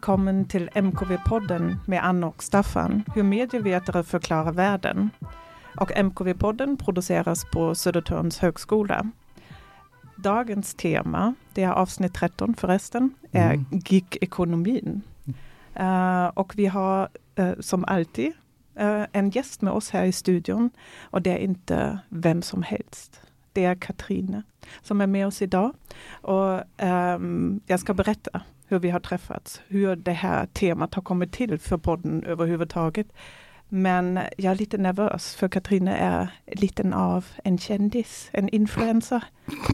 Välkommen till MKV-podden med Anna och Staffan, hur medievetare förklarar världen. Och MKV-podden produceras på Södertörns högskola. Dagens tema, det är avsnitt 13 förresten, är mm. gig-ekonomin. Uh, och vi har uh, som alltid uh, en gäst med oss här i studion och det är inte vem som helst. Det är Katrine som är med oss idag. Och um, jag ska berätta hur vi har träffats, hur det här temat har kommit till för podden överhuvudtaget. Men jag är lite nervös för Katrine är lite av en kändis, en influencer.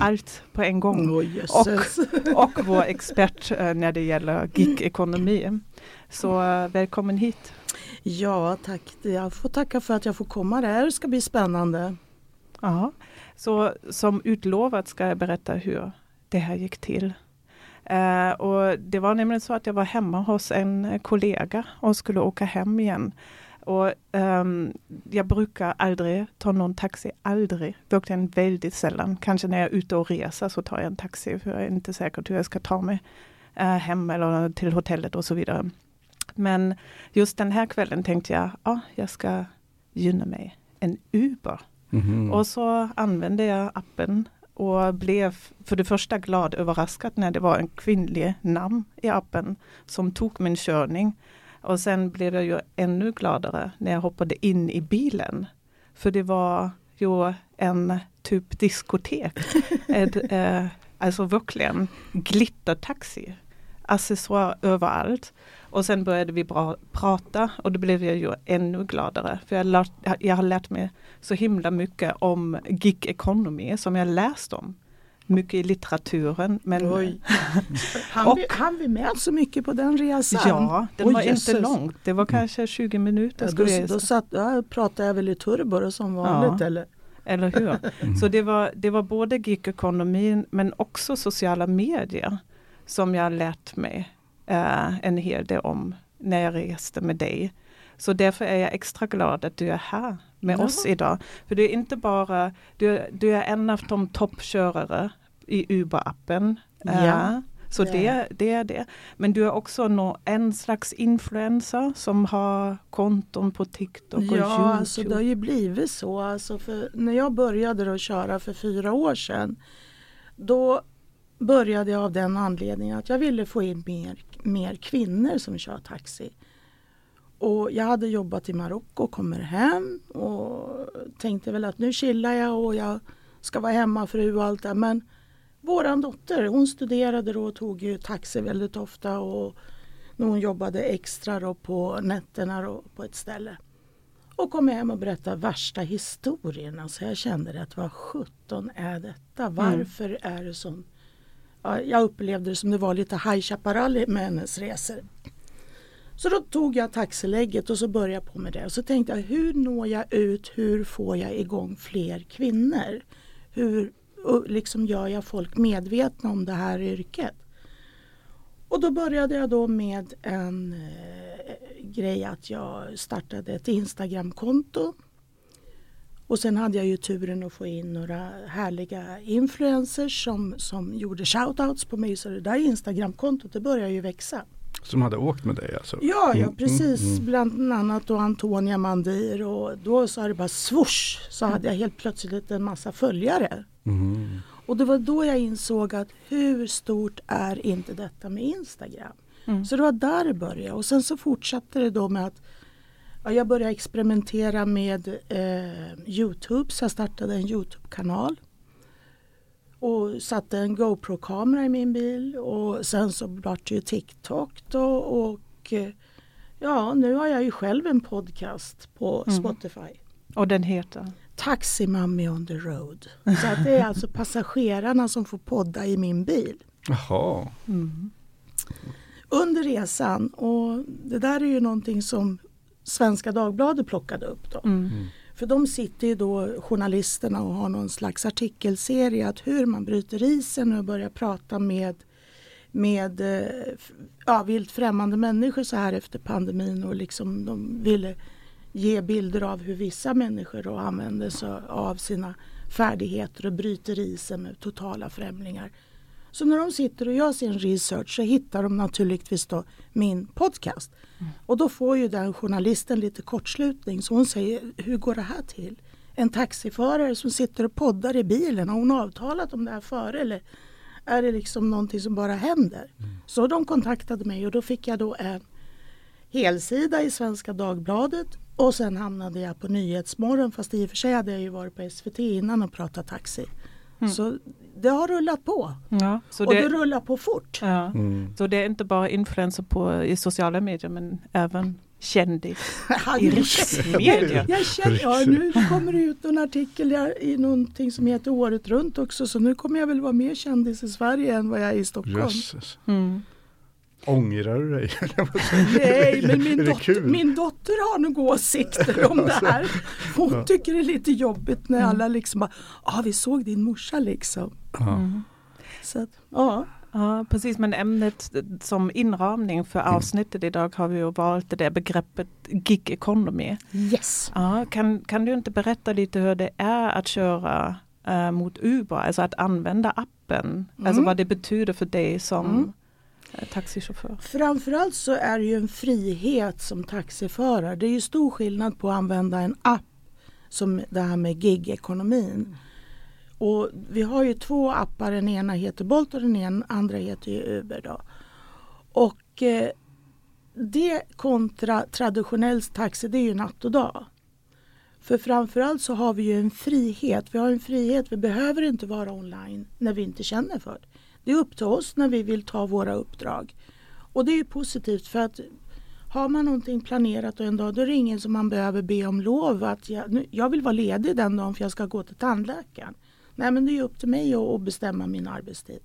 Allt på en gång. Oh, och, och vår expert eh, när det gäller gig-ekonomi. Så eh, välkommen hit. Ja, tack. Jag får tacka för att jag får komma. Det här ska bli spännande. Ja, så som utlovat ska jag berätta hur det här gick till. Uh, och det var nämligen så att jag var hemma hos en kollega och skulle åka hem igen. Och um, jag brukar aldrig ta någon taxi, aldrig. Verkligen väldigt sällan. Kanske när jag är ute och reser så tar jag en taxi för jag är inte säker hur jag ska ta mig uh, hem eller till hotellet och så vidare. Men just den här kvällen tänkte jag, ja, ah, jag ska gynna mig en Uber. Mm -hmm. Och så använde jag appen och blev för det första glad överraskad när det var en kvinnlig namn i appen som tog min körning. Och sen blev jag ju ännu gladare när jag hoppade in i bilen. För det var ju en typ diskotek. Ett, eh, alltså verkligen glittertaxi. Accessoar överallt. Och sen började vi bra, prata och då blev jag ju ännu gladare. För jag, lärt, jag har lärt mig så himla mycket om gig economy som jag läst om. Mycket i litteraturen. Men Oj. Han, och, vi, han vi med så mycket på den resan? Ja, den Oj, var Jesus. inte långt. Det var kanske 20 minuter. Ja, då, då satt, ja, pratade jag väl i turbo som vanligt ja. eller? Eller hur? Mm. Så det var, det var både gig economy men också sociala medier som jag lärt mig uh, en hel del om när jag reste med dig. Så därför är jag extra glad att du är här med Jaha. oss idag. För du är inte bara, du, du är en av de toppkörare i Uber-appen. Ja. Uh, så ja. det, det är det. Men du är också no, en slags influencer som har konton på TikTok och ja, Youtube. Ja, alltså det har ju blivit så. Alltså när jag började att köra för fyra år sedan då började jag av den anledningen att jag ville få in mer, mer kvinnor som kör taxi. Och jag hade jobbat i Marocko och kommer hem och tänkte väl att nu chillar jag och jag ska vara hemmafru och allt det Men våran dotter hon studerade då och tog ju taxi väldigt ofta och när hon jobbade extra då på nätterna då på ett ställe. Och kom hem och berättade värsta historierna så jag kände att vad sjutton är detta? Mm. Varför mm. är det sån jag upplevde det som det var lite High Chaparral med hennes resor. Så då tog jag taxilägget och så började jag på med det. Och så tänkte jag hur når jag ut, hur får jag igång fler kvinnor? Hur liksom gör jag folk medvetna om det här yrket? Och då började jag då med en eh, grej att jag startade ett Instagramkonto och sen hade jag ju turen att få in några härliga influencers som, som gjorde shoutouts på mig. Så det där Instagramkontot det började ju växa. Som hade åkt med dig alltså? Ja, ja mm, precis. Mm, mm. Bland annat då Antonia Mandir och då sa det bara swoosh så hade jag helt plötsligt en massa följare. Mm. Och det var då jag insåg att hur stort är inte detta med Instagram? Mm. Så det var där det började och sen så fortsatte det då med att Ja, jag började experimentera med eh, Youtube så jag startade en Youtube-kanal. Och satte en GoPro-kamera i min bil och sen så blev det ju TikTok då och eh, ja nu har jag ju själv en podcast på mm. Spotify. Och den heter? Taxi Mommy on the road. Så att det är alltså passagerarna som får podda i min bil. Jaha. Mm. Under resan och det där är ju någonting som Svenska Dagbladet plockade upp. Då. Mm. mm. För de sitter ju då, journalisterna, och har någon slags artikelserie att hur man bryter isen och börjar prata med med eh, ja, vilt främmande människor så här efter pandemin och liksom de ville ge bilder av hur vissa människor då använder sig av sina färdigheter och bryter isen med totala främlingar. Så när de sitter och gör sin research så hittar de naturligtvis då min podcast. Och då får ju den journalisten lite kortslutning så hon säger hur går det här till? En taxiförare som sitter och poddar i bilen, har hon avtalat om det här före eller är det liksom någonting som bara händer? Så de kontaktade mig och då fick jag då en helsida i Svenska Dagbladet och sen hamnade jag på Nyhetsmorgon fast i och för sig hade jag ju varit på SVT innan och pratat taxi. Så det har rullat på Ja, så, och det det, rullar på fort. ja. Mm. så det är inte bara influenser på, i sociala medier men även kändis Ja, i nu- riksmedia. Jag känner, ja, nu kommer det ut en artikel där i någonting som heter Året runt också så nu kommer jag väl vara mer kändis i Sverige än vad jag är i Stockholm. Mm. Ångrar du dig? Nej, men min, dotter, min dotter har nog åsikter om det här. Hon Ja. tycker det är lite jobbigt när Mm. alla liksom bara, ja vi såg din morsa liksom. Ja. Mm. Så att, ja. Ja, precis. Men ämnet som inramning för avsnittet idag har vi ju valt det där begreppet gig economy. Yes. Ja, kan, kan du inte berätta lite hur det är att köra eh, mot Uber, alltså att använda appen, alltså Mm. vad det betyder för dig som Mm. Eh, taxichaufför? Framförallt så är det ju en frihet som taxiförare. Det är ju stor skillnad på att använda en app som det här med gig-ekonomin. Och vi har ju två appar, den ena heter Bolt och den andra heter ju Uber. Då. Och eh, det kontra traditionell taxi det är ju natt och dag. För framförallt så har vi ju en frihet. Vi har en frihet, vi behöver inte vara online när vi inte känner för det. Det är upp till oss när vi vill ta våra uppdrag. Och det är ju positivt för att har man någonting planerat och en dag då är det ingen som man behöver be om lov att jag, nu, jag vill vara ledig den dagen för jag ska gå till tandläkaren. Nej men det är upp till mig att, bestämma min arbetstid.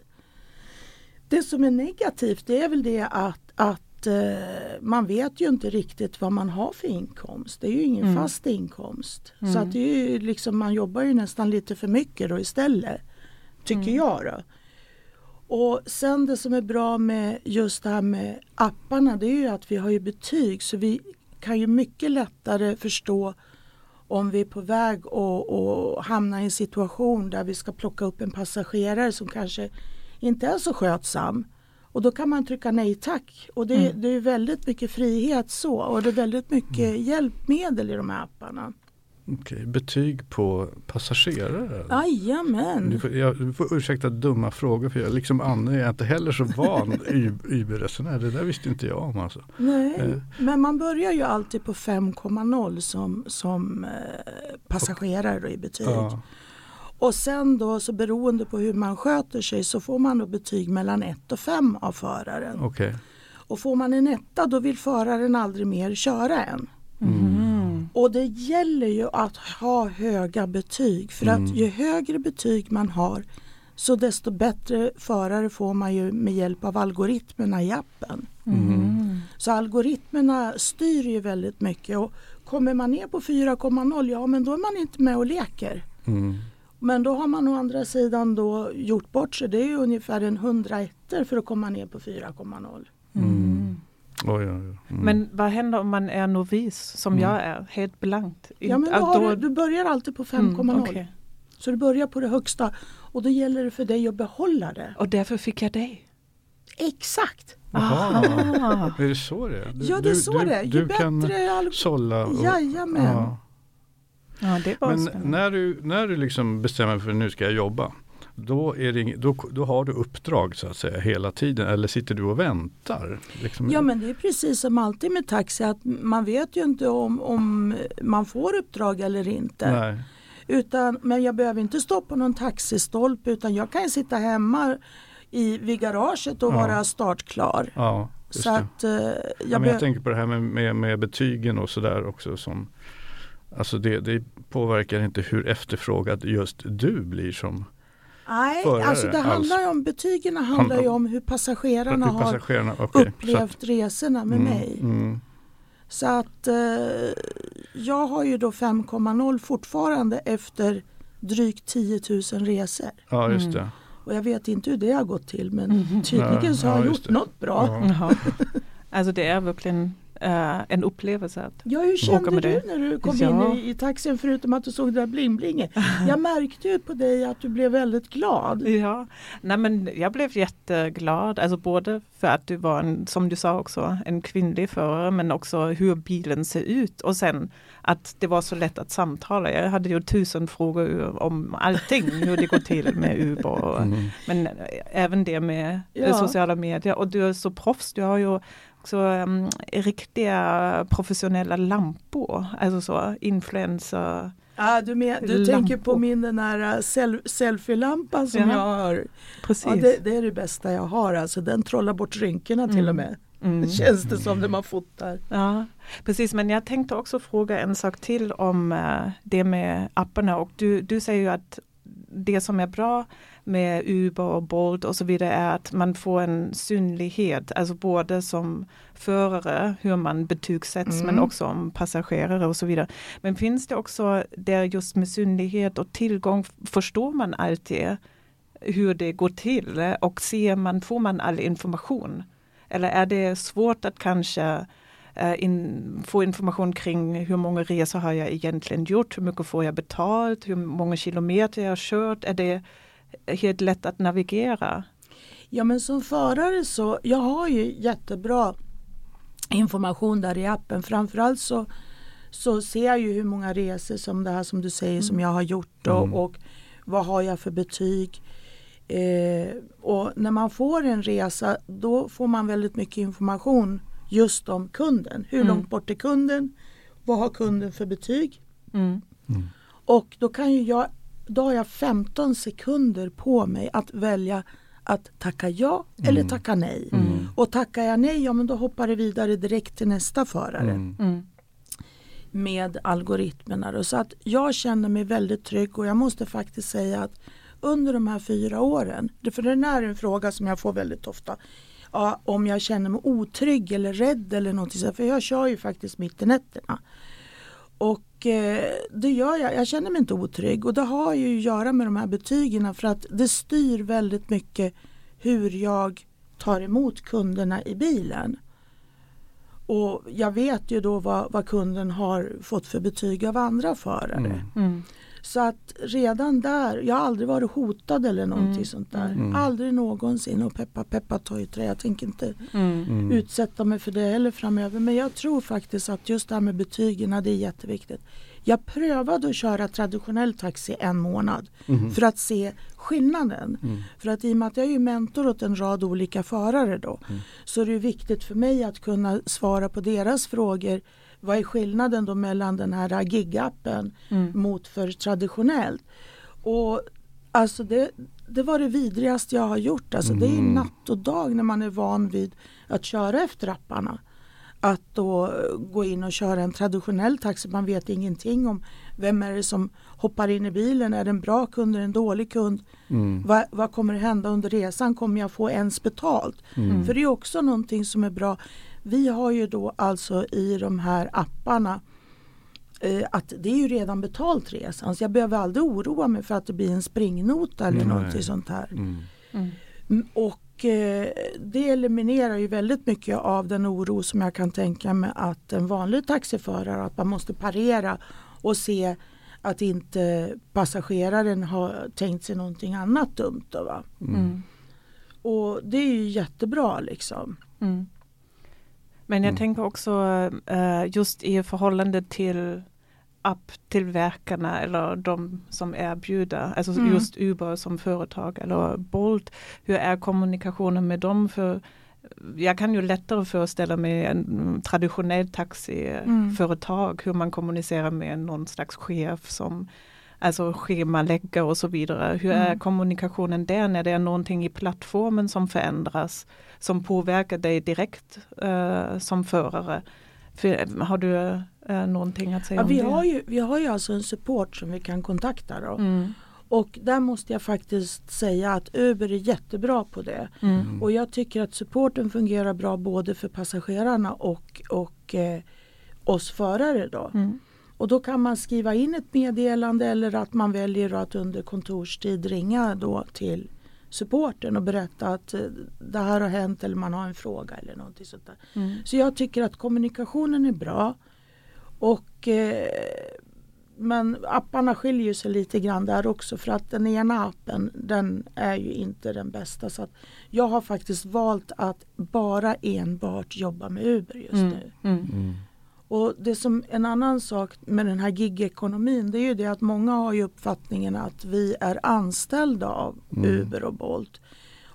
Det som är negativt det är väl det att, att eh, man vet ju inte riktigt vad man har för inkomst. Det är ju ingen Mm. fast inkomst. Så Mm. att det är ju liksom, man jobbar ju nästan lite för mycket då istället. Tycker Mm. jag då. Och sen det som är bra med just det här med apparna det är ju att vi har ju betyg så vi kan ju mycket lättare förstå om vi är på väg att att hamna i en situation där vi ska plocka upp en passagerare som kanske inte är så skötsam. Och då kan man trycka nej tack. Och det, Mm. det är väldigt mycket frihet så och det är väldigt mycket hjälpmedel i de här apparna. Okej, betyg på passagerare? Jajamän. Du jag, du får ursäkta dumma frågor för jag liksom Anne är inte heller så van Uber-resenär. Det där visste inte jag om alltså. Nej, Eh. men man börjar ju alltid på 5,0 som, som eh, passagerare då i betyg. Ja. Och sen då så beroende på hur man sköter sig så får man då betyg mellan 1 och 5 av föraren. Okej. Och får man en etta då vill föraren aldrig mer köra en. Mm. Och det gäller ju att ha höga betyg för Mm. att ju högre betyg man har så desto bättre förare får man ju med hjälp av algoritmerna i appen. Mm. Så algoritmerna styr ju väldigt mycket och kommer man ner på 4,0 ja men då är man inte med och leker. Mm. Men då har man å andra sidan då gjort bort sig. Det är ungefär en 100 ettor för att komma ner på 4,0. Oj, oj, oj. Mm. Men vad händer om man är novis som Mm. jag är, helt blankt? Ja, men då du, du börjar alltid på 5,0. Mm, okej. Så du börjar på det högsta och då gäller det för dig att behålla det. Och därför fick jag dig. Exakt! Aha. Är det så det är? Du- ja det är du- så du- det är. Ju Du kan bättre alg- sålla. och- Jajamän. Ja. Ja, det var Men spännande. när du, när du liksom bestämmer för att nu ska jag jobba. Då, är det, då, då har du uppdrag så att säga hela tiden eller sitter du och väntar? Liksom, Ja men det är precis som alltid med taxi att man vet ju inte om, om man får uppdrag eller inte. Nej. Utan, men jag behöver inte stå på någon taxistolpe utan jag kan ju sitta hemma i, vid garaget och Ja. vara startklar. Ja, Så att eh, jag, Ja, men jag tänker på det här med, med, med betygen och sådär också. Som, alltså det, det påverkar inte hur efterfrågad just du blir som Nej, förare alltså det alls. handlar ju om, betygen handlar ju om hur passagerarna hur har passagerarna. så att- upplevt resorna med mm, mig. Mm, Så att eh, jag har ju då 5,0 fortfarande efter drygt 10 000 resor. ja, just Mm. det. Och jag vet inte hur det har gått till men tydligen så har Ja, jag gjort det. något bra. Ja. Alltså det är verkligen eh, en upplevelse. Att, Ja, hur Åka kände med du det? när du kom Ja. in i, i taxin förutom att du såg det där bling-blinget? Jag märkte ju på dig att du blev väldigt glad. ja, nej men jag blev jätteglad. Alltså både för att du var en, som du sa också, en kvinnlig förare men också hur bilen ser ut och sen att det var så lätt att samtala. Jag hade ju tusen frågor om allting, hur det går till med Uber. Och, Mm. Men även det med Ja. eh, sociala medier och du är så proffs, du har ju också um, riktiga professionella lampor, alltså så influencer. Ja, du men, du Lampor. tänker på min den här uh, sel selfie-lampan som Ja. jag har. Precis. Ja, det, det är det bästa jag har. Alltså, den trollar bort rynkorna till Mm. och med. Mm. Känns det som när man fotar. Ja, precis. Men jag tänkte också fråga en sak till om eh, det med apparna och du, du säger ju att det som är bra med Uber och Bolt och så vidare är att man får en synlighet, alltså både som förare, hur man betygsätts, Mm. men också om passagerare och så vidare. Men finns det också där just med synlighet och tillgång, förstår man alltid hur det går till och ser man, får man all information? Eller är det svårt att kanske in, få information kring hur många resor har jag egentligen gjort, hur mycket får jag betalt, hur många kilometer jag har kört, är det helt lätt att navigera? Ja men som förare så, jag har ju jättebra information där i appen. Framförallt så, så ser jag ju hur många resor som det här som du säger som jag har gjort och, Mm. och vad har jag för betyg. Eh, och när man får en resa då får man väldigt mycket information just om kunden. Hur Mm. långt bort är kunden? Vad har kunden för betyg? Mm. Och då kan ju jag, då har jag 15 sekunder på mig att välja att tacka ja eller tacka nej. Mm. Och tackar jag nej, ja men då hoppar det vidare direkt till nästa förare Mm. Mm. med algoritmerna. Då. Så att jag känner mig väldigt trygg och jag måste faktiskt säga att under de här fyra åren, det- för den här är en fråga som jag får väldigt ofta, ja, om jag känner mig otrygg eller rädd eller någonting sånt, för jag kör ju faktiskt mitt i nätterna. Och eh, det gör jag, jag känner mig inte otrygg och det har ju att göra med de här betygen för att det styr väldigt mycket hur jag tar emot kunderna i bilen. Och jag vet ju då vad, vad kunden har fått för betyg av andra förare. Mm. Mm. Så att redan där, jag har aldrig varit hotad eller någonting Mm. sånt där. Mm. Aldrig någonsin och peppa peppa ta i trä. Jag tänker inte Mm. Mm. utsätta mig för det heller framöver. Men jag tror faktiskt att just det här med betygen, det är jätteviktigt. Jag prövade att köra traditionell taxi en månad Mm. för att se skillnaden. Mm. För att i och med att jag är ju mentor åt en rad olika förare då Mm. så är det viktigt för mig att kunna svara på deras frågor. Vad är skillnaden då mellan den här gigappen Mm. mot för traditionellt? Och alltså det, det var det vidrigaste jag har gjort. Alltså Det är Mm. natt och dag när man är van vid att köra efter apparna. Att då gå in och köra en traditionell taxi, man vet ingenting om vem är det som hoppar in i bilen, är det en bra kund, det en dålig kund? Mm. Vad, vad kommer hända under resan? Kommer jag få ens betalt? Mm. För det är också någonting som är bra. Vi har ju då alltså i de här apparna eh, att det är ju redan betalt resan. Så jag behöver aldrig oroa mig för att det blir en springnota eller Nej. någonting sånt här. Mm. Mm. Mm, Och det eliminerar ju väldigt mycket av den oro som jag kan tänka mig att en vanlig taxiförare, att man måste parera och se att inte passageraren har tänkt sig någonting annat dumt. Då, va? Mm. Och det är ju jättebra liksom. Mm. Men jag Mm. tänker också eh, just i förhållande till apptillverkarna eller de som erbjuder, alltså Mm. just Uber som företag eller Bolt. Hur är kommunikationen med dem? För jag kan ju lättare föreställa mig en traditionell taxiföretag, hur man kommunicerar med någon slags chef som Alltså schemalägga och så vidare. Hur är Mm. kommunikationen där när det är någonting i plattformen som förändras? Som påverkar dig direkt eh, som förare? För, har du eh, någonting att säga Ja, om vi, det? har ju, vi har ju alltså en support som vi kan kontakta. Då. Mm. Och där måste jag faktiskt säga att Uber är jättebra på det. Mm. Och jag tycker att supporten fungerar bra både för passagerarna och, och eh, oss förare. Då. Mm. Och då kan man skriva in ett meddelande eller att man väljer att under kontorstid ringa då till, supporten och berätta att eh, det här har hänt eller man har en fråga eller någonting sånt där. Mm. Så jag tycker att kommunikationen är bra. Och eh, men apparna skiljer sig lite grann där också för att den ena appen den är ju inte den bästa. Så att jag har faktiskt valt att bara enbart jobba med Uber just Mm. nu. Mm. Mm. Och det som en annan sak med den här gigekonomin det är ju det att många har ju uppfattningen att vi är anställda av Mm. Uber och Bolt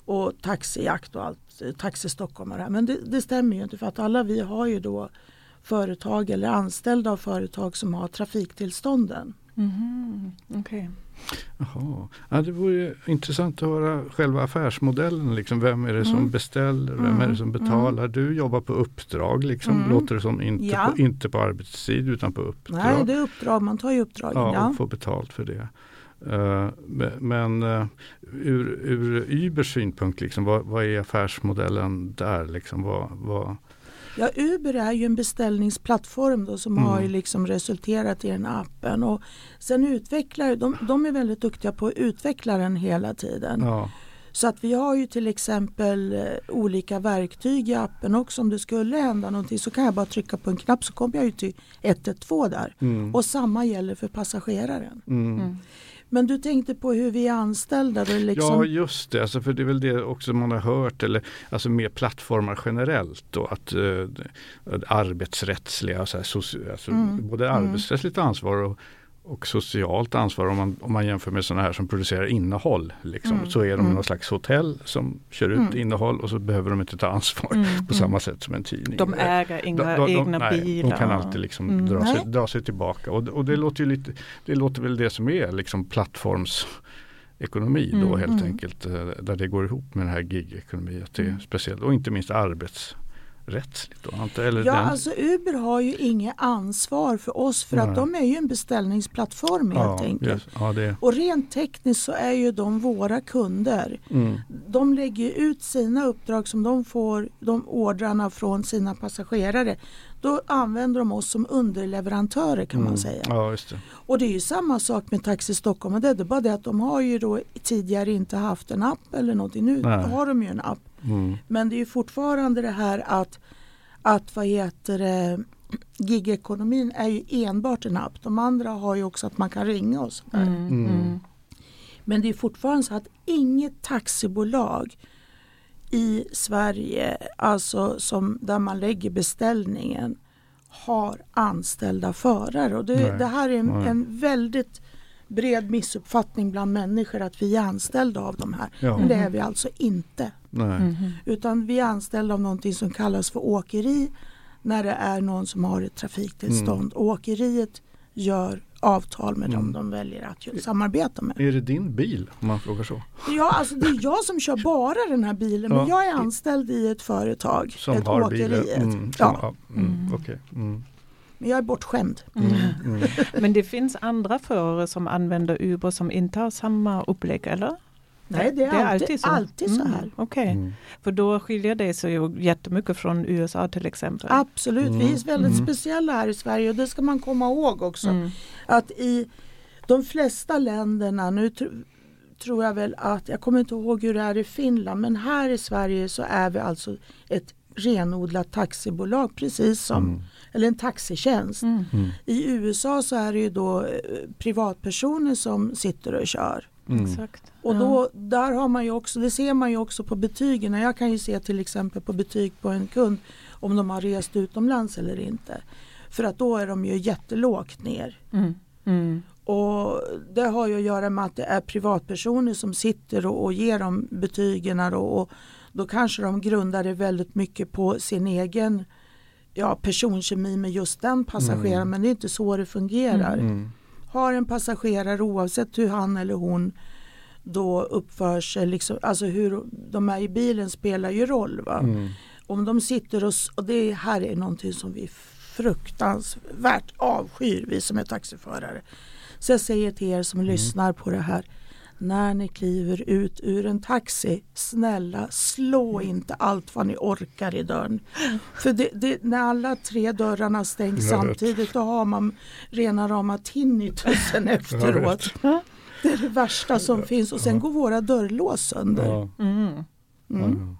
och taxijakt och allt, Taxi Stockholm och det här. Men det, det stämmer ju inte för att alla vi har ju då företag eller anställda av företag som har trafiktillstånden. Mhm. Okej. Jaha. Ja, det vore intressant att höra själva affärsmodellen. Liksom. Vem är det som Mm. beställer? Vem Mm. är det som betalar? Du jobbar på uppdrag, liksom. Mm. låter det som. Inte, Ja. på, inte på arbetstid utan på uppdrag. Nej, det är uppdrag, man tar ju uppdragen. ja, Ja, och får betalt för det. Me- men uh, ur, ur Ubers synpunkt, liksom, vad, vad är affärsmodellen där? Liksom, vad, vad, Ja, Uber är ju en beställningsplattform då som Mm. har ju liksom resulterat i den appen. Och sen utvecklar de, de är väldigt duktiga på att utveckla den hela tiden. ja. Så att vi har ju till exempel eh, olika verktyg i appen också. Om det skulle hända någonting så kan jag bara trycka på en knapp så kommer jag ju till 112 där. Mm. Och samma gäller för passageraren. Mm. Men du tänkte på hur vi är anställda. Liksom, Ja just det, alltså för det är väl det också man har hört eller alltså med plattformar generellt då att eh, arbetsrättsliga, så här, soci, alltså, Mm, både mm. arbetsrättsligt ansvar och, och socialt ansvar om man, om man jämför med sådana här som producerar innehåll. Liksom, Mm, Så är de mm. någon slags hotell som kör ut Mm. innehåll och så behöver de inte ta ansvar Mm. på samma sätt som en tidning. De äger inga De- de- de- egna nej, bilar. De kan alltid liksom Mm. dra, sig, dra sig tillbaka och, och det, låter lite, det låter väl det som är liksom plattformsekonomi då Mm, helt mm. enkelt. eh, Där det går ihop med den här gig-ekonomi. Att det är Mm. speciellt och inte minst arbetsrättsligt. Då, antar, eller Ja, den, alltså Uber har ju inget ansvar för oss för Nej. att de är ju en beställningsplattform helt ja, enkelt. yes, ja, det, Och rent tekniskt så är ju de våra kunder. mm, De lägger ut sina uppdrag som de får, de ordrarna från sina passagerare. Då använder de oss som underleverantörer kan mm, man säga. Ja, just det. Och det är ju samma sak med Taxi Stockholm. Det är bara det att de har ju då tidigare inte haft en app eller någonting. Nu Nej. har de ju en app. Mm, Men det är ju fortfarande det här att, att vad heter det, gigekonomin är ju enbart en app. De andra har ju också att man kan ringa och sådär. Mm. Mm. Mm. Men det är fortfarande så att inget taxibolag i Sverige, alltså som, där man lägger beställningen, har anställda förare. Och det, det här är en, en väldigt bred missuppfattning bland människor att vi är anställda av de här. Ja. Men det är vi alltså inte. Nej. Mhm. Utan vi är anställda av någonting som kallas för åkeri när det är någon som har ett trafiktillstånd. Och åkeriet gör avtal med dem Mm. de väljer att samarbeta med. Är det din bil om man frågar så? Ja, alltså det är jag som kör bara den här bilen men Ja. jag är anställd i ett företag, Som ett har åkeri. bilen? Mm, som, ja, ja. Mm, Mm. Mm, men jag är bortskämd. Mm. mm. Men det finns andra förare som använder Uber som inte har samma upplägg, eller? Nej, det är, alltid, alltid så, Mm, här. Okej, Mm. för då skiljer det sig ju jättemycket från USA till exempel. Absolut, vi är väldigt Mm. speciella här i Sverige och det ska man komma ihåg också. Mm. Att i de flesta länderna, nu tr- tror jag väl att, jag kommer inte ihåg hur det är i Finland, men här i Sverige så är vi alltså ett renodlat taxibolag precis som, Mm. Eller en taxitjänst. Mm. Mm. I USA så är det ju då eh, privatpersoner som sitter och kör. Mm. Och då, där har man ju också, det ser man ju också på betygen. Jag kan ju se till exempel på betyg på en kund om de har rest utomlands eller inte. För att då är de ju jättelågt ner. Mm. Mm. Och det har ju att göra med att det är privatpersoner som sitter och, och ger dem betygen och, och då kanske de grundar det väldigt mycket på sin egen ja, personkemi med just den passageraren Mm. men det är inte så det fungerar. Mm. Har en passagerare oavsett hur han eller hon då uppför sig, liksom, alltså hur de är i bilen spelar ju roll. Va? Mm. Om de sitter och, och det här är någonting som vi fruktansvärt avskyr vi som är taxiförare. Så jag säger till er som lyssnar på det här. När ni kliver ut ur en taxi, snälla slå inte allt vad ni orkar i dörren. För det, det, när alla tre dörrarna stängs samtidigt då har man rena rama tinnitusen efteråt. Det är det värsta som finns och sen går våra dörrlås sönder. Ja. Mm. Mm.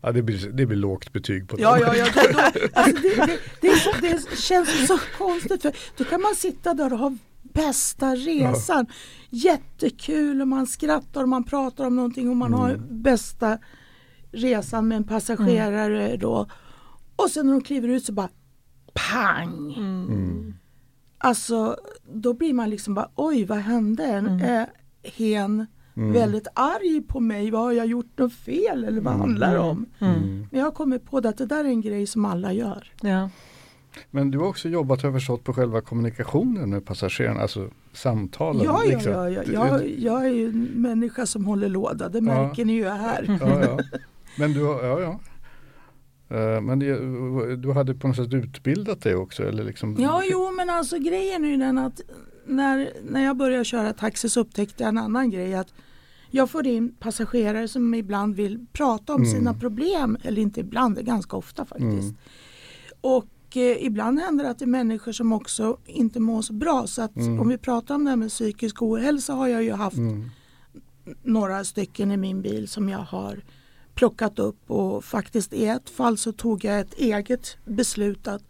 Ja, det, blir, det blir lågt betyg på Ja, dem. ja, ja. Då, då, alltså det, det, det, det känns så konstigt för då kan man sitta där och ha bästa resan. Jättekul och man skrattar och man pratar om någonting och man har Mm. bästa resan med en passagerare då. Och sen när de kliver ut så bara pang! Mm. Alltså då blir man liksom bara oj vad hände? Mm. Är hen Mm. väldigt arg på mig? Vad har jag gjort något fel eller vad handlar det om? Mm. Men jag har kommit på det att det där är en grej som alla gör. Ja. Men du har också jobbat, har förstått, på själva kommunikationen med passagerarna, alltså samtalen. Ja, ja, liksom. ja, ja. Jag, jag är ju en människa som håller låda, det märker ni ju här. Ja, ja. Men du har, ja, ja. Eh, Men det, du hade på något sätt utbildat dig också? Eller liksom, Ja, jo, men alltså grejen är ju den att när, när jag började köra taxi så upptäckte jag en annan grej. att Jag får in passagerare som ibland vill prata om Mm. sina problem, eller inte ibland, det är ganska ofta faktiskt. Mm. Och eh, ibland händer det att det är människor som också inte mår så bra. Så att Mm. om vi pratar om det här med psykisk ohälsa har jag ju haft Mm. några stycken i min bil som jag har plockat upp och faktiskt i ett fall så tog jag ett eget beslut att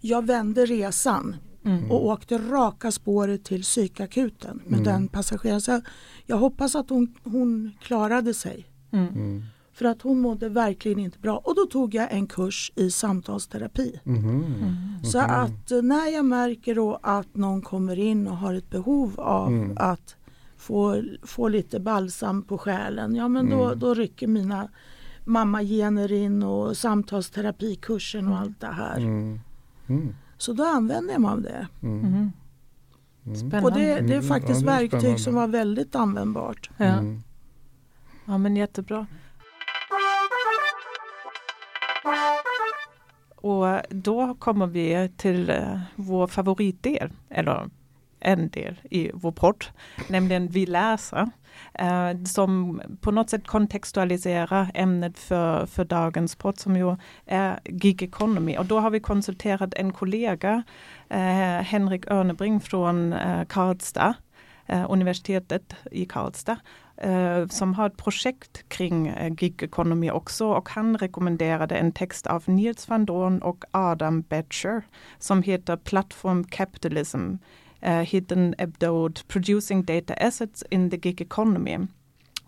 jag vände resan Mm. och åkte raka spåret till psykakuten med Mm. den passageraren. Så jag, jag hoppas att hon, hon klarade sig Mm. Mm. för att hon mådde verkligen inte bra och då tog jag en kurs i samtalsterapi. Mhm. Så att eh, när jag märker då att någon kommer in och har ett behov av Mm. att få, få lite balsam på själen, ja men då, Mm. då rycker mina mammagener in och samtalsterapikursen och allt det här. Mm. Mm. Så då använder jag mig av det. Mm. Mm. Mm. Spännande. Och det, det är Mm, faktiskt ja, det är verktyg som var väldigt användbart. Ja. Mm. ja, men jättebra. Och då kommer vi till eh, vår favoritdel, eller en del i vår podd, nämligen Vi läser, eh, som på något sätt kontextualiserar ämnet för, för dagens podd som ju är gig economy. Och då har vi konsulterat en kollega, eh, Henrik Örnebring från eh, Karlstad, eh, universitetet i Karlstad, eh, som har ett projekt kring eh, gig economy också och han rekommenderade en text av Niels van Dorn och Adam Betcher som heter Platform Capitalism eh, Hidden Abdode, Producing Data Assets in the Gig Economy.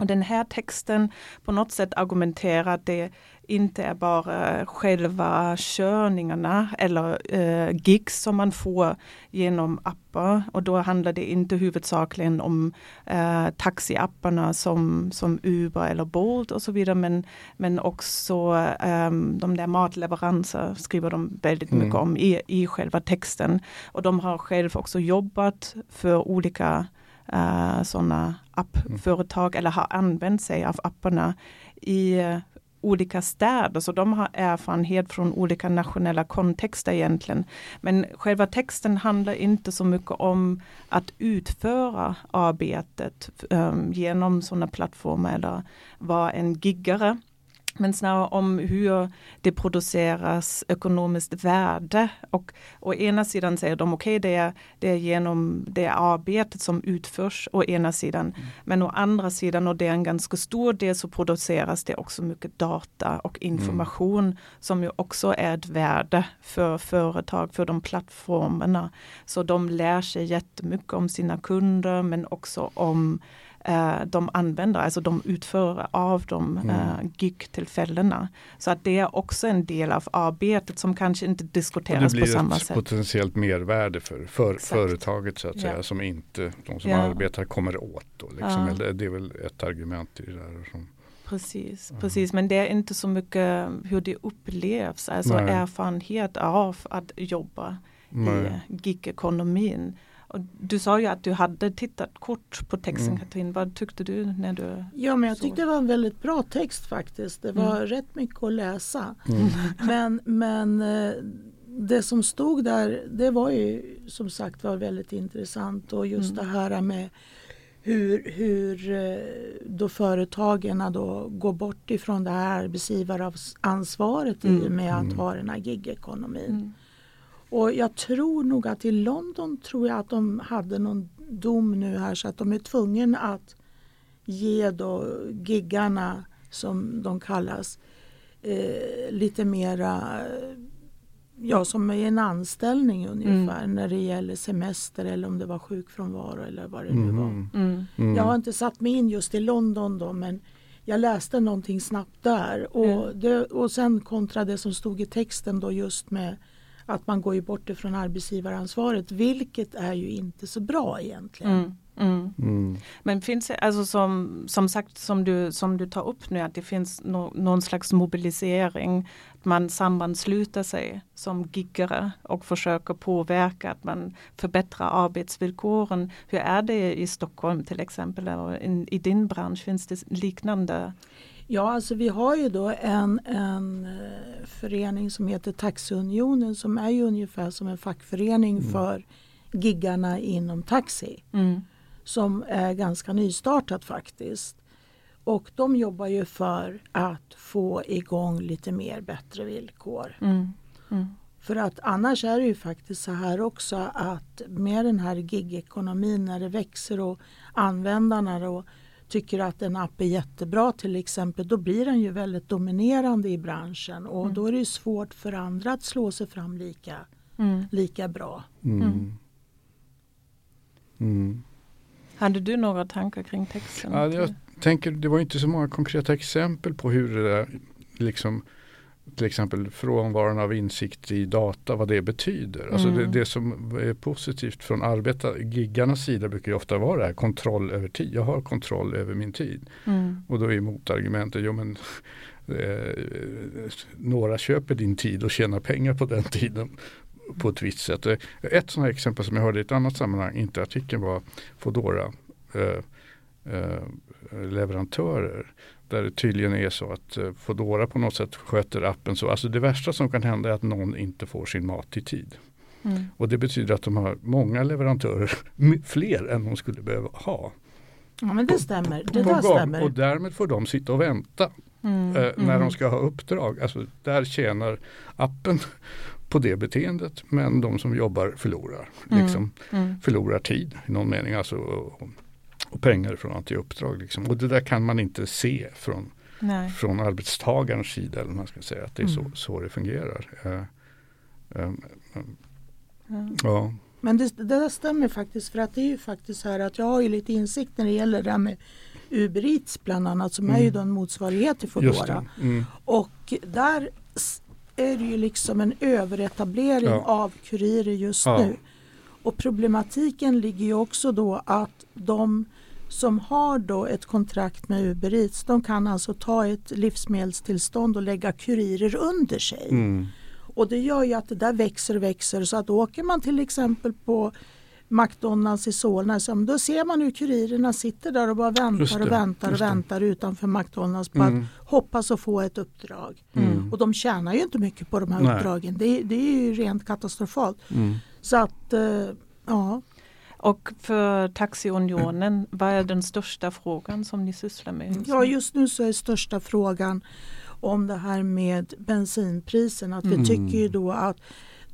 Och den här texten på något sätt argumenterar att det inte är bara själva körningarna eller eh, gigs som man får genom appar och då handlar det inte huvudsakligen om eh, taxiapparna som, som Uber eller Bolt och så vidare men, men också eh, de där matleveranser skriver de väldigt Mm. mycket om i, i själva texten. Och de har själv också jobbat för olika uh, sådana appföretag eller har använt sig av apparna i eh, olika städer, så de har erfarenhet från olika nationella kontexter egentligen. Men själva texten handlar inte så mycket om att utföra arbetet um, genom sådana plattformar eller vara en giggare. Men snarare om hur det produceras ekonomiskt värde. Och å ena sidan säger de okej, okay, det, är, det är genom det arbetet som utförs å ena sidan. Mm. Men å andra sidan, och det är en ganska stor del, så produceras det också mycket data och information mm. som ju också är ett värde för företag, för de plattformarna. Så de lär sig jättemycket om sina kunder men också om de använder, alltså de utförare av de mm. uh, gig-tillfällena. Så att det är också en del av arbetet som kanske inte diskuteras på samma sätt. Det blir ett potentiellt mervärde för, för företaget så att säga, som inte de som ja. arbetar kommer åt. Då, liksom. ja. Det är väl ett argument i det där. Som, Precis, mm. precis, men det är inte så mycket hur det upplevs, alltså Nej. erfarenhet av att jobba Nej. i gig-ekonomin. Och du sa ju att du hade tittat kort på texten mm. Katrin. Vad tyckte du när du Ja men jag tyckte det var en väldigt bra text faktiskt. Det var mm. rätt mycket att läsa. Mm. Men, men det som stod där det var ju som sagt var väldigt intressant och just det här med hur, hur då företagen då går bort ifrån det här arbetsgivaransvaret i och med att ha den här gig-ekonomin. Och jag tror nog att i London tror jag att de hade någon dom nu här så att de är tvungna att ge då giggarna som de kallas eh, lite mera ja, som i en anställning ungefär mm. när det gäller semester eller om det var sjukfrånvaro eller vad det nu var. Mm. mm. Mm. Jag har inte satt mig in just i London då men jag läste någonting snabbt där och, det, och sen kontra det som stod i texten då just med att man går ju bort ifrån arbetsgivaransvaret vilket är ju inte så bra egentligen. Mm. Mm. Mm. Men finns det, alltså som, som sagt som du, som du tar upp nu, att det finns no, någon slags mobilisering, att man sammansluter sig som giggare och försöker påverka att man förbättrar arbetsvillkoren. Hur är det i Stockholm till exempel eller in, i din bransch, finns det liknande? Ja, alltså vi har ju då en, en eh, förening som heter Taxiunionen som är ju ungefär som en fackförening mm. för giggarna inom taxi. Mm som är ganska nystartat faktiskt. Och de jobbar ju för att få igång lite mer bättre villkor. Mm. Mm. För att annars är det ju faktiskt så här också att med den här gigekonomin när det växer och användarna då tycker att en app är jättebra till exempel då blir den ju väldigt dominerande i branschen och mm. då är det svårt för andra att slå sig fram lika, mm. lika bra. Mm. Mm. Hade du några tankar kring texten? Ja, jag tänker, det var inte så många konkreta exempel på hur det där, liksom, till exempel frånvaron av insikt i data, vad det betyder. Mm. Alltså det, mm. det, som är positivt från arbeta, giggarnas sida brukar ju ofta vara det här kontroll över tid. Jag har kontroll över min tid. Mm. Och då är motargumentet, jo men eh, några köper din tid och tjänar pengar på den tiden på ett visst sätt. Ett sådant exempel som jag hörde i ett annat sammanhang, inte artikeln, var Fodora eh, eh, leverantörer. Där det tydligen är så att eh, Fodora på något sätt sköter appen så. Alltså det värsta som kan hända är att någon inte får sin mat i tid. Mm. Och det betyder att de har många leverantörer, fler än de skulle behöva ha. Ja men det stämmer. Det där stämmer. Och därmed får de sitta och vänta mm, eh, när mm. de ska ha uppdrag. Alltså där tjänar appen på det beteendet men de som jobbar förlorar. Mm. Liksom, mm. Förlorar tid i någon mening alltså, och, och pengar från att ge uppdrag. Liksom. Och det där kan man inte se från, från arbetstagarens sida. Eller man ska säga att det är så, mm. så det fungerar. Uh, um, um, ja. Men det, det där stämmer faktiskt för att det är ju faktiskt så här att jag har ju lite insikt när det gäller det här med Uber Eats bland annat som mm. är ju då en motsvarighet till Foodora. Mm. Och där är det ju liksom en överetablering ja. av kurirer just ja. nu. Och problematiken ligger ju också då att de som har då ett kontrakt med Uber Eats de kan alltså ta ett livsmedelstillstånd och lägga kurirer under sig. Mm. Och det gör ju att det där växer och växer så att åker man till exempel på McDonalds i Solna. Så då ser man hur kurirerna sitter där och bara väntar och väntar och väntar utanför McDonalds på mm. att hoppas att få ett uppdrag. Mm. Och de tjänar ju inte mycket på de här Nej. uppdragen. Det, det, är ju rent katastrofalt. Mm. Så att, eh, ja. Och för Taxiunionen, vad är den största frågan som ni sysslar med? Ja, just nu så är största frågan om det här med bensinprisen. Att vi mm. tycker ju då att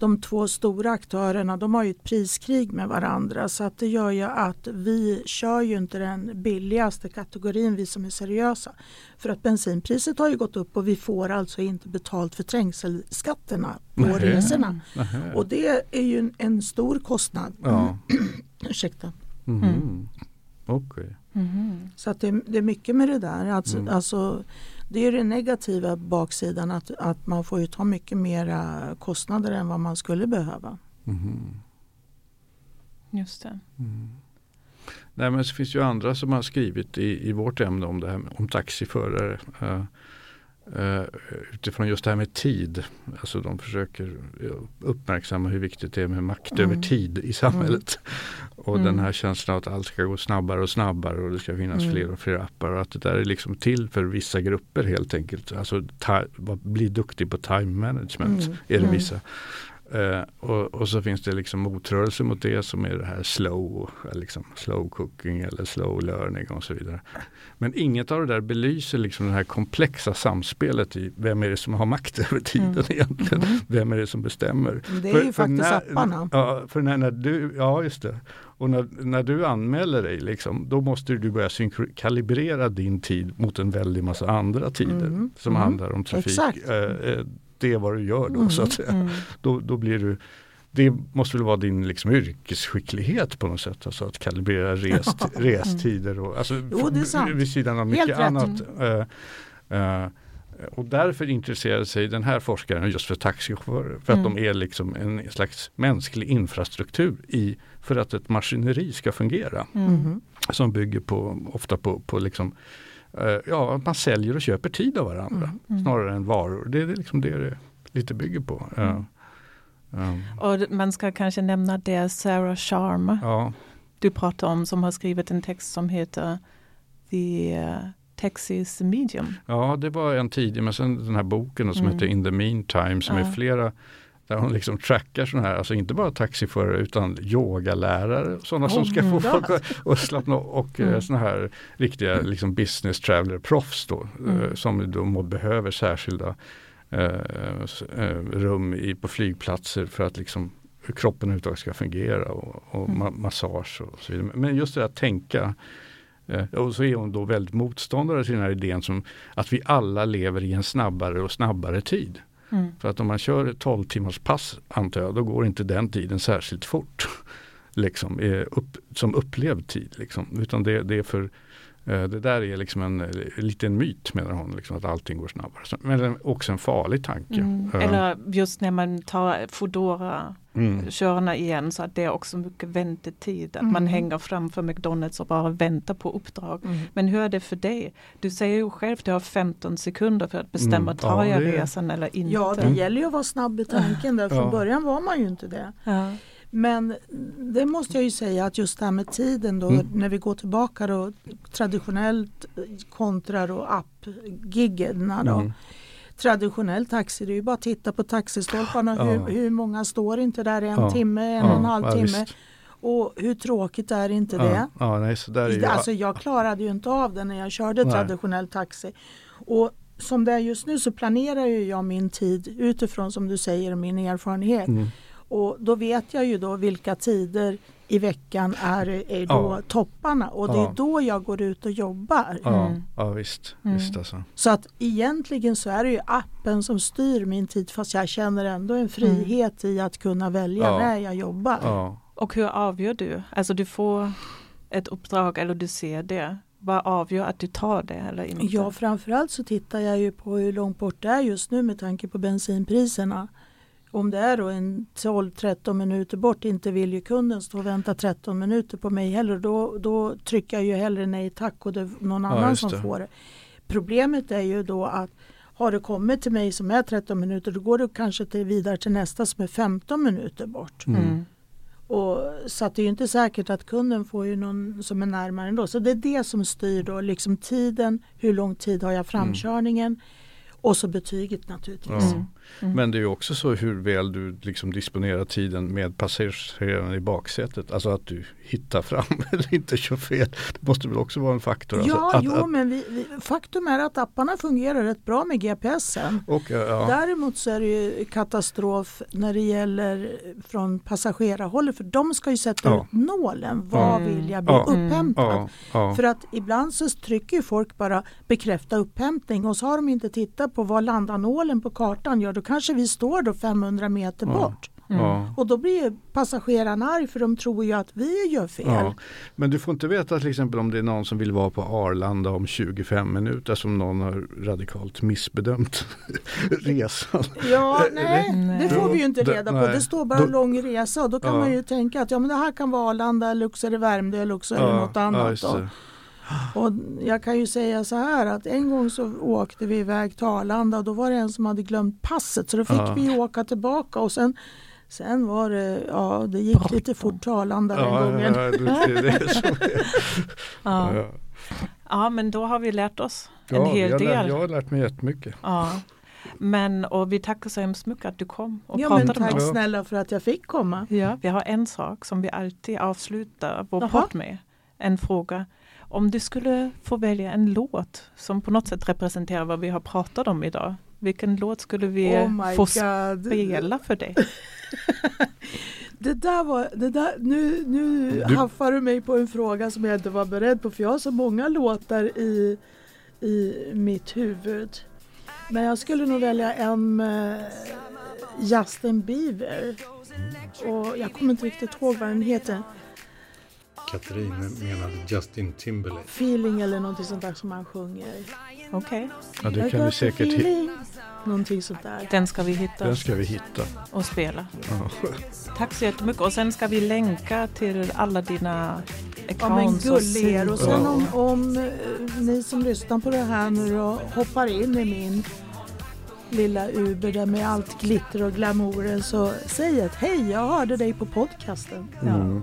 de två stora aktörerna de har ju ett priskrig med varandra så att det gör ju att vi kör ju inte den billigaste kategorin vi som är seriösa. För att bensinpriset har ju gått upp och vi får alltså inte betalt för trängselskatterna på Nähe. resorna. Nähe. Och det är ju en, en stor kostnad. Ja. Ursäkta. Mm. Mm. Okay. Mm. Så att det, det, är mycket med det där. Alltså, mm. alltså det är den negativa baksidan att, att man får ju ta mycket mera kostnader än vad man skulle behöva. Mm. Just det. Mm. Nej, men det finns ju andra som har skrivit i, i vårt ämne om det här om taxiförare. Uh, Uh, utifrån just det här med tid. Alltså de försöker uppmärksamma hur viktigt det är med makt mm. över tid i samhället. Mm. Och mm. den här känslan att allt ska gå snabbare och snabbare och det ska finnas mm. fler och fler appar. Och att det där är liksom till för vissa grupper helt enkelt. Alltså ta, bli duktig på time management mm. är det mm. vissa. Eh, och, och, så finns det liksom motrörelse mot det som är det här slow, liksom slow cooking eller slow learning och så vidare. Men inget av det där belyser liksom det här komplexa samspelet i vem är det som har makt över tiden mm. egentligen. Mm. Vem är det som bestämmer? Det är för, ju faktiskt när, apparna. Ja, för när, när, du, ja just det. Och när, när du anmäler dig, liksom, då måste du börja kalibrera din tid mot en väldig massa andra tider mm. som mm. handlar om trafik. Eh, eh, det är vad du gör då så att säga. Mm. Då, då blir du det måste väl vara din liksom yrkesskicklighet på något sätt, alltså att kalibrera rest, restider och alltså, jo, vid sidan av mycket annat. Uh, uh, och därför intresserade sig den här forskaren just för taxichaufförer. För mm. att de är liksom en slags mänsklig infrastruktur i, för att ett maskineri ska fungera. Mm. Som bygger på, ofta på, på liksom, uh, ja, man säljer och köper tid av varandra mm. mm. snarare än varor. Det är liksom det det lite bygger på. Uh, um. Och man ska kanske nämna det Sarah Sharma ja. du pratar om som har skrivit en text som heter The Texas Medium. Ja, det var en tidig, men sen den här boken som mm. heter In the Meantime som ja. är flera där hon liksom trackar sådana här, alltså inte bara taxiförare utan yogalärare, sådana oh som ska få folk att slappna och eh, mm. sådana här riktiga liksom business traveler proffs då, mm. Eh, som då behöver särskilda eh, eh, rum i, på flygplatser för att liksom kroppen överhuvudtaget ska fungera och, och mm. ma massage och så vidare. Men just det att tänka och så är hon då väldigt motståndare till den här idén som att vi alla lever i en snabbare och snabbare tid. Mm. För att om man kör ett 12 timmars pass antar jag, då går inte den tiden särskilt fort. liksom, eh, upp, som upplevd tid. Liksom. Utan det, det är för det där är liksom en, en eh, liten myt menar hon, liksom, att allting går snabbare. Men också en farlig tanke. Mm. Eh. Eller just när man tar Foodora mm. körarna igen så att det är också mycket väntetid. Att mm. man hänger framför McDonalds och bara väntar på uppdrag. Mm. Men hur är det för dig? Du säger ju själv att du har 15 sekunder för att bestämma, mm. tar jag ja, resan eller inte? Ja, det gäller ju att vara snabb i tanken. Där. Från ja. början var man ju inte det. Ja. Men det måste jag ju säga att just det här med tiden då mm. när vi går tillbaka då traditionellt kontra då app-giggen Mm. Traditionell taxi, det är ju bara att titta på taxistolparna. Ja. Hur, hur många står inte där en ja. timme, en ja. och en halv timme. Och hur tråkigt är inte det? Ja, nej, så där är ju... Alltså jag klarade ju inte av det när jag körde nej. traditionell taxi. Och som det är just nu så planerar jag min tid utifrån som du säger min erfarenhet. Mm. Och då vet jag ju då vilka tider i veckan är, är då ja. topparna och det är då jag går ut och jobbar. Ja, mm. ja visst. Mm. visst alltså. Så att egentligen så är det ju appen som styr min tid fast jag känner ändå en frihet mm. i att kunna välja ja. när jag jobbar. Och hur avgör du? Alltså du får ett uppdrag eller du ser det. Vad avgör att du tar det eller inte? Ja framförallt så tittar jag ju på hur långt bort det är just nu med tanke på bensinpriserna om det är då en 12-13 minuter bort inte vill ju kunden stå och vänta 13 minuter på mig heller. Då, då trycker jag ju hellre nej tack och det är någon ja, annan som får det. Problemet är ju då att har det kommit till mig som är 13 minuter då går det kanske till, vidare till nästa som är 15 minuter bort. Mm. mm. Och, så att det är inte säkert att kunden får ju någon som är närmare ändå. Så det är det som styr då liksom tiden, hur lång tid har jag framkörningen. Mm och så betyget naturligtvis. Ja. Mm. Men det är också så hur väl du liksom disponerar tiden med passageraren i baksätet. Alltså att du hittar fram eller inte kör fel. Det måste väl också vara en faktor. Ja, alltså att, jo, att, men vi, vi, faktum är att apparna fungerar rätt bra med GPSen. Och, ja. Däremot så är det ju katastrof när det gäller från passagerarhållet för de ska ju sätta ja. ut nålen. Vad mm. vill jag bli upphämtad? För att ibland så trycker folk bara bekräfta upphämtning och så har de inte tittat på var landar nålen på kartan. Ja, då kanske vi står då 500 meter bort. Mm. Och då blir passagerarna arg för de tror ju att vi gör fel. Ja. Men du får inte veta till exempel om det är någon som vill vara på Arlanda om 25 minuter som någon har radikalt missbedömt resan. Ja, nej, det får vi ju inte reda på. Det står bara då, lång resa och då kan ja. man ju tänka att ja, men det här kan vara Arlanda, Lux eller Värmdö eller ja, något annat. Ja, och jag kan ju säga så här att en gång så åkte vi iväg till Arlanda och då var det en som hade glömt passet så då fick ja. vi åka tillbaka och sen Sen var det, ja det gick Bra. lite fort till Arlanda den ja, gången. Ja, det, det ja. ja. men då har vi lärt oss en hel jag del. jag har lärt mig jättemycket. Ja. Men och vi tackar så hemskt mycket att du kom och Ja, men pratade med tack oss. snälla för att jag fick komma. Ja, vi har en sak som vi alltid avslutar vår podd med. En fråga. Om du skulle få välja en låt som på något sätt representerar vad vi har pratat om idag. Vilken låt skulle vi Oh få god. spela för dig? Det där var, det där, nu, nu Du- haffar du mig på en fråga som jag inte var beredd på för jag har så många låtar i, i mitt huvud. Men jag skulle nog välja en med Justin Bieber. Och jag kommer inte riktigt ihåg vad den heter. Katrin menade Justin Timberlake. Feeling eller någonting sånt där som han sjunger. Okej, Ja, I det kan vi säkert hitta. Någonting sånt där. den ska vi hitta Den ska vi hitta. och spela. Ja. Tack så jättemycket och sen ska vi länka till alla dina Ja men accounts och sen Ja. om, om eh, ni som lyssnar på det här nu då hoppar in i min lilla Uber där med allt glitter och glamouren så säg ett hej, jag hörde dig på podcasten. Mm.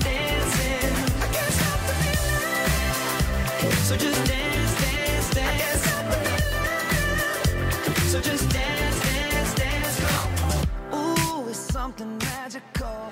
So just dance, dance, dance. So just dance, dance, dance. Ooh, it's something magical.